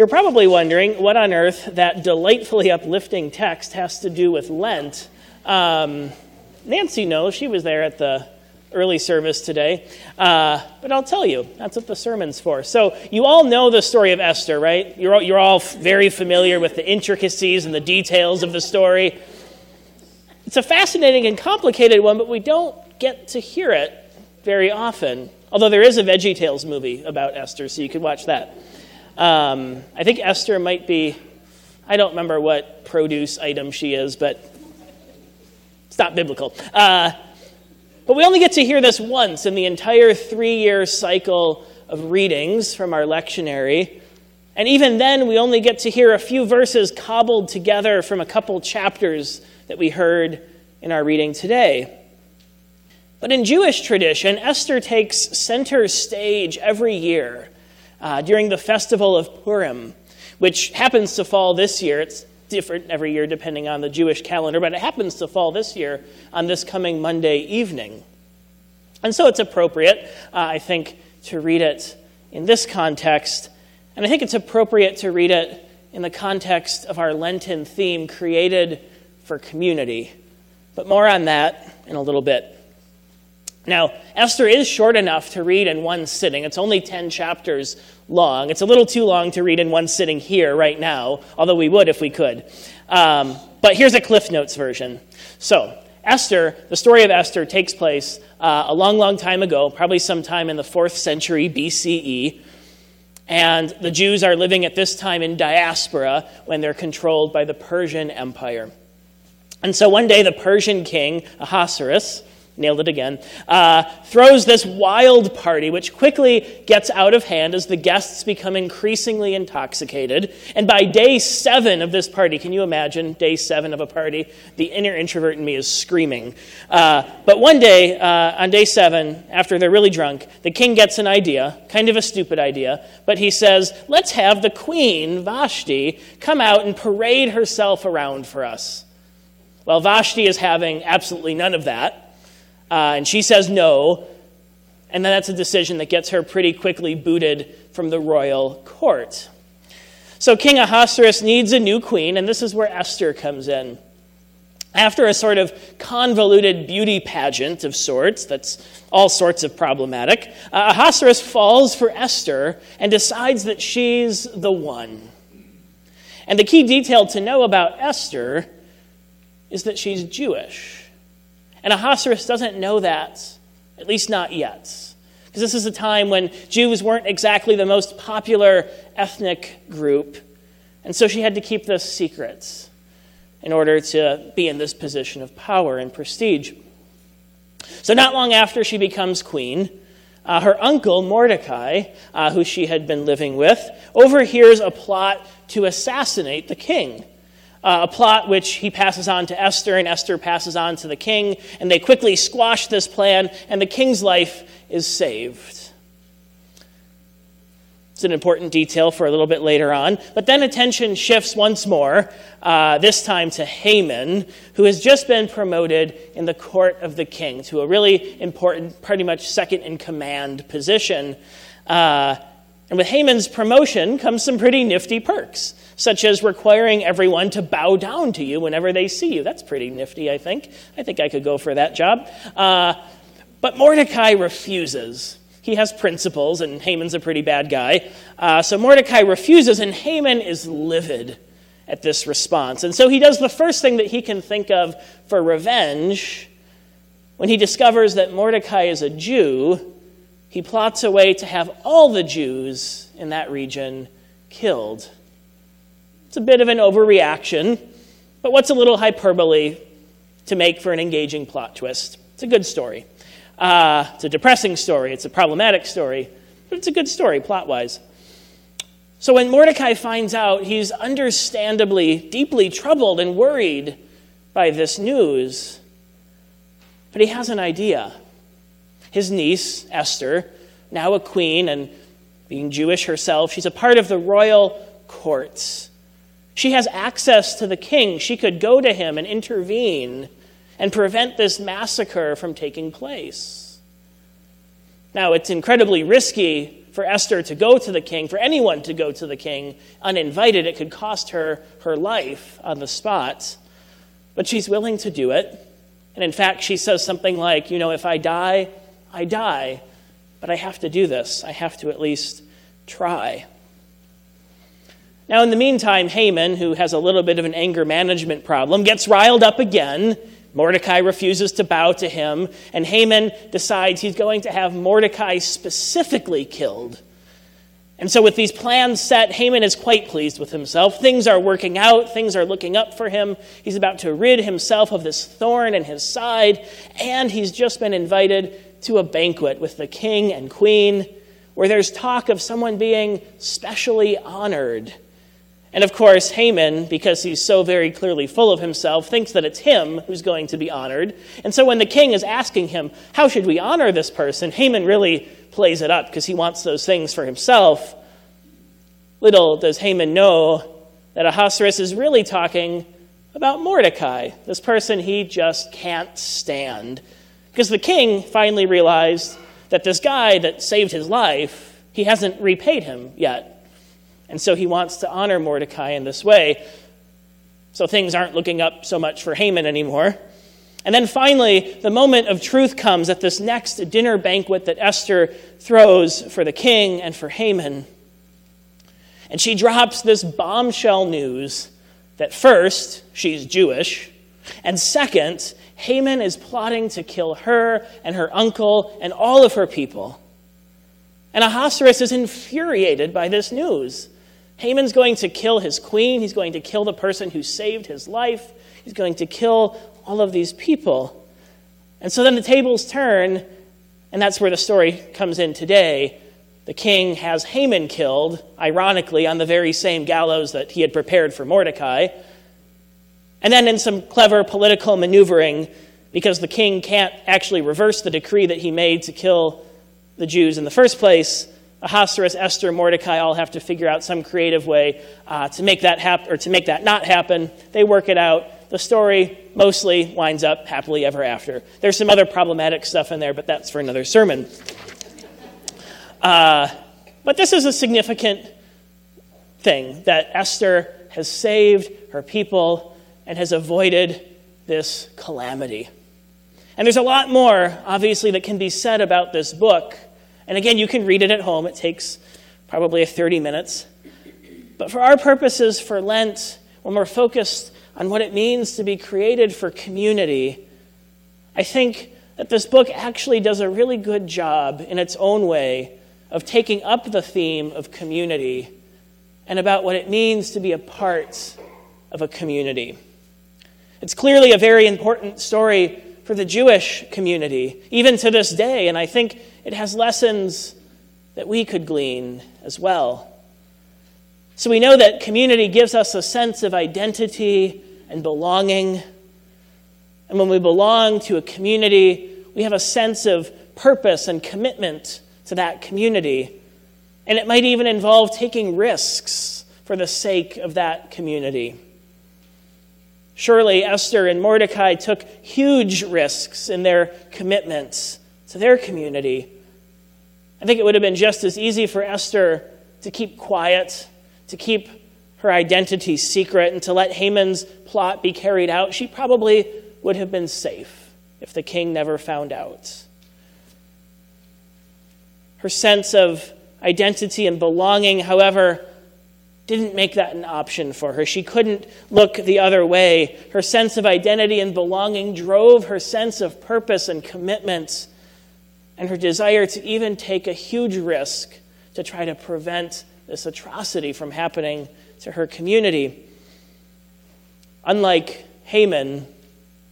You're probably wondering what on earth that delightfully uplifting text has to do with Lent. Um, Nancy knows, she was there at the early service today. Uh, but I'll tell you, that's what the sermon's for. So, you all know the story of Esther, right? You're all, you're all very familiar with the intricacies and the details of the story. It's a fascinating and complicated one, but we don't get to hear it very often. Although there is a Veggie Tales movie about Esther, so you could watch that. Um, I think Esther might be, I don't remember what produce item she is, but it's not biblical. Uh, but we only get to hear this once in the entire three year cycle of readings from our lectionary. And even then, we only get to hear a few verses cobbled together from a couple chapters that we heard in our reading today. But in Jewish tradition, Esther takes center stage every year uh, during the festival of Purim, which happens to fall this year. It's different every year depending on the Jewish calendar, but it happens to fall this year on this coming Monday evening. And so it's appropriate, uh, I think, to read it in this context. And I think it's appropriate to read it in the context of our Lenten theme, created for community. But more on that in a little bit. Now, Esther is short enough to read in one sitting. It's only 10 chapters long. It's a little too long to read in one sitting here right now, although we would if we could. Um, but here's a Cliff Notes version. So, Esther, the story of Esther takes place uh, a long, long time ago, probably sometime in the fourth century BCE. And the Jews are living at this time in diaspora when they're controlled by the Persian Empire. And so one day, the Persian king, Ahasuerus, nailed it again, uh, throws this wild party, which quickly gets out of hand as the guests become increasingly intoxicated. And by day seven of this party, can you imagine day seven of a party? The inner introvert in me is screaming. Uh, but one day, uh, on day seven, after they're really drunk, the king gets an idea, kind of a stupid idea, but he says, Let's have the queen, Vashti, come out and parade herself around for us. Well, Vashti is having absolutely none of that. Uh, and she says no. And then that's a decision that gets her pretty quickly booted from the royal court. So King Ahasuerus needs a new queen, and this is where Esther comes in. After a sort of convoluted beauty pageant of sorts, that's all sorts of problematic, uh, Ahasuerus falls for Esther and decides that she's the one. And the key detail to know about Esther is that she's Jewish. And Ahasuerus doesn't know that, at least not yet. Because this is a time when Jews weren't exactly the most popular ethnic group. And so she had to keep this secret in order to be in this position of power and prestige. So, not long after she becomes queen, uh, her uncle, Mordecai, uh, who she had been living with, overhears a plot to assassinate the king uh, a plot which he passes on to Esther, and Esther passes on to the king, and they quickly squash this plan, and the king's life is saved. It's an important detail for a little bit later on. But then attention shifts once more, uh, this time to Haman, who has just been promoted in the court of the king to a really important, pretty much second in command position. Uh, and with Haman's promotion comes some pretty nifty perks such as requiring everyone to bow down to you whenever they see you. That's pretty nifty, I think. I think I could go for that job. Uh, but Mordecai refuses. He has principles, and Haman's a pretty bad guy. Uh, so Mordecai refuses, and Haman is livid at this response. And so he does the first thing that he can think of for revenge. When he discovers that Mordecai is a Jew, he plots a way to have all the Jews in that region killed. It's a bit of an overreaction, but what's a little hyperbole to make for an engaging plot twist? It's a good story. Uh, it's a depressing story, it's a problematic story, but it's a good story plot wise. So when Mordecai finds out, he's understandably deeply troubled and worried by this news. But he has an idea. His niece, Esther, now a queen and being Jewish herself, she's a part of the royal courts. She has access to the king. She could go to him and intervene and prevent this massacre from taking place. Now, it's incredibly risky for Esther to go to the king, for anyone to go to the king uninvited. It could cost her her life on the spot. But she's willing to do it. And in fact, she says something like, You know, if I die, I die, but I have to do this. I have to at least try. Now, in the meantime, Haman, who has a little bit of an anger management problem, gets riled up again. Mordecai refuses to bow to him, and Haman decides he's going to have Mordecai specifically killed. And so, with these plans set, Haman is quite pleased with himself. Things are working out, things are looking up for him. He's about to rid himself of this thorn in his side, and he's just been invited to a banquet with the king and queen where there's talk of someone being specially honored. And of course, Haman, because he's so very clearly full of himself, thinks that it's him who's going to be honored. And so when the king is asking him, How should we honor this person? Haman really plays it up because he wants those things for himself. Little does Haman know that Ahasuerus is really talking about Mordecai, this person he just can't stand. Because the king finally realized that this guy that saved his life, he hasn't repaid him yet. And so he wants to honor Mordecai in this way. So things aren't looking up so much for Haman anymore. And then finally, the moment of truth comes at this next dinner banquet that Esther throws for the king and for Haman. And she drops this bombshell news that first, she's Jewish, and second, Haman is plotting to kill her and her uncle and all of her people. And Ahasuerus is infuriated by this news. Haman's going to kill his queen. He's going to kill the person who saved his life. He's going to kill all of these people. And so then the tables turn, and that's where the story comes in today. The king has Haman killed, ironically, on the very same gallows that he had prepared for Mordecai. And then, in some clever political maneuvering, because the king can't actually reverse the decree that he made to kill the Jews in the first place, Ahasuerus, Esther, Mordecai all have to figure out some creative way uh, to make that happen or to make that not happen. They work it out. The story mostly winds up happily ever after. There's some other problematic stuff in there, but that's for another sermon. Uh, but this is a significant thing that Esther has saved her people and has avoided this calamity. And there's a lot more, obviously, that can be said about this book. And again, you can read it at home. It takes probably 30 minutes. But for our purposes for Lent, when we're focused on what it means to be created for community, I think that this book actually does a really good job in its own way of taking up the theme of community and about what it means to be a part of a community. It's clearly a very important story for the Jewish community, even to this day, and I think it has lessons that we could glean as well. So we know that community gives us a sense of identity and belonging. And when we belong to a community, we have a sense of purpose and commitment to that community. And it might even involve taking risks for the sake of that community. Surely Esther and Mordecai took huge risks in their commitments to their community. I think it would have been just as easy for Esther to keep quiet, to keep her identity secret, and to let Haman's plot be carried out. She probably would have been safe if the king never found out. Her sense of identity and belonging, however, didn't make that an option for her. She couldn't look the other way. Her sense of identity and belonging drove her sense of purpose and commitment and her desire to even take a huge risk to try to prevent this atrocity from happening to her community. Unlike Haman,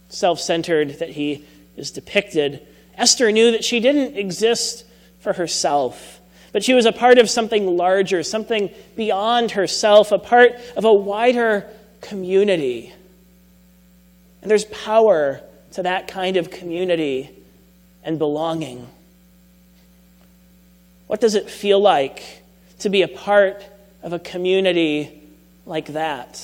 self centered that he is depicted, Esther knew that she didn't exist for herself, but she was a part of something larger, something beyond herself, a part of a wider community. And there's power to that kind of community and belonging. What does it feel like to be a part of a community like that?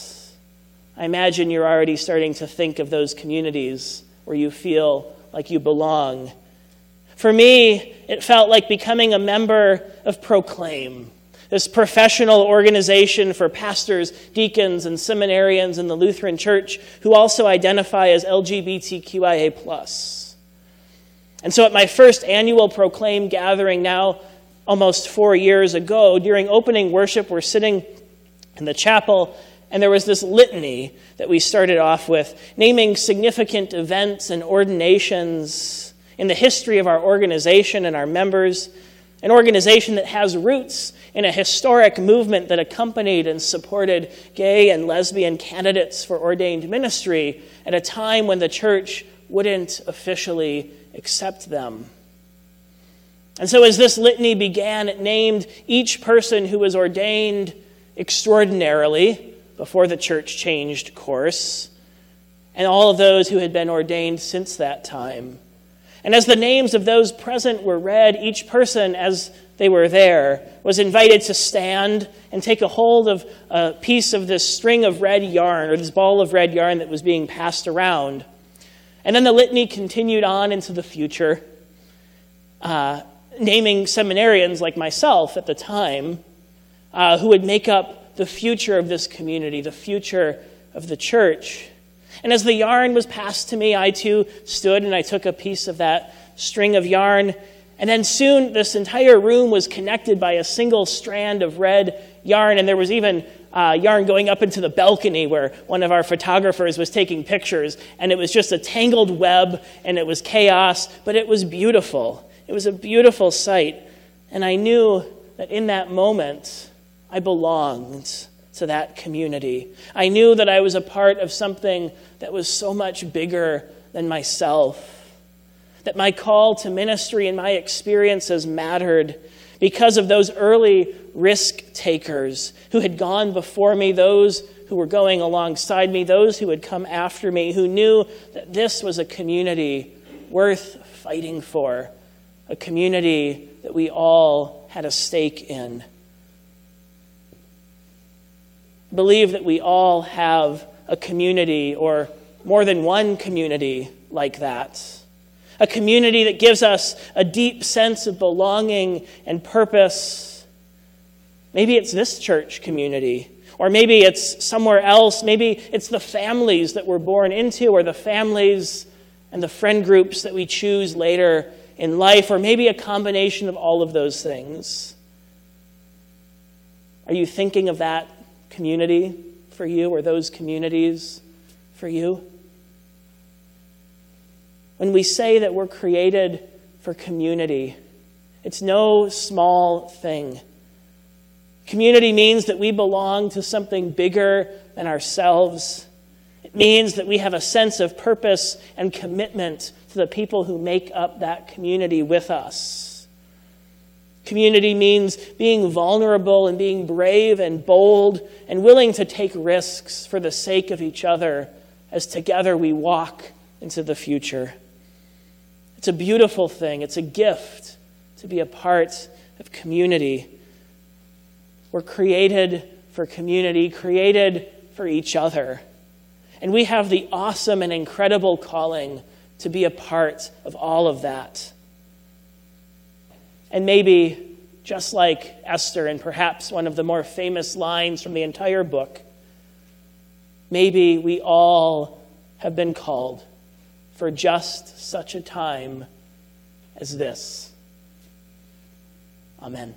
I imagine you're already starting to think of those communities where you feel like you belong. For me, it felt like becoming a member of Proclaim, this professional organization for pastors, deacons, and seminarians in the Lutheran Church who also identify as LGBTQIA. And so at my first annual Proclaim gathering, now almost four years ago, during opening worship, we're sitting in the chapel, and there was this litany that we started off with, naming significant events and ordinations in the history of our organization and our members, an organization that has roots in a historic movement that accompanied and supported gay and lesbian candidates for ordained ministry at a time when the church wouldn't officially accept them. And so, as this litany began, it named each person who was ordained extraordinarily before the church changed course, and all of those who had been ordained since that time. And as the names of those present were read, each person, as they were there, was invited to stand and take a hold of a piece of this string of red yarn, or this ball of red yarn that was being passed around. And then the litany continued on into the future, uh, naming seminarians like myself at the time uh, who would make up the future of this community, the future of the church. And as the yarn was passed to me, I too stood and I took a piece of that string of yarn. And then soon this entire room was connected by a single strand of red yarn. And there was even uh, yarn going up into the balcony where one of our photographers was taking pictures. And it was just a tangled web and it was chaos, but it was beautiful. It was a beautiful sight. And I knew that in that moment, I belonged to that community. I knew that I was a part of something that was so much bigger than myself. That my call to ministry and my experiences mattered because of those early risk takers who had gone before me, those who were going alongside me, those who had come after me, who knew that this was a community worth fighting for, a community that we all had a stake in believe that we all have a community or more than one community like that. A community that gives us a deep sense of belonging and purpose. Maybe it's this church community, or maybe it's somewhere else. Maybe it's the families that we're born into, or the families and the friend groups that we choose later in life, or maybe a combination of all of those things. Are you thinking of that community for you or those communities for you? When we say that we're created for community, it's no small thing. Community means that we belong to something bigger than ourselves. It means that we have a sense of purpose and commitment to the people who make up that community with us. Community means being vulnerable and being brave and bold and willing to take risks for the sake of each other as together we walk into the future. It's a beautiful thing, it's a gift to be a part of community. We're created for community, created for each other. And we have the awesome and incredible calling to be a part of all of that. And maybe, just like Esther, and perhaps one of the more famous lines from the entire book, maybe we all have been called for just such a time as this. Amen.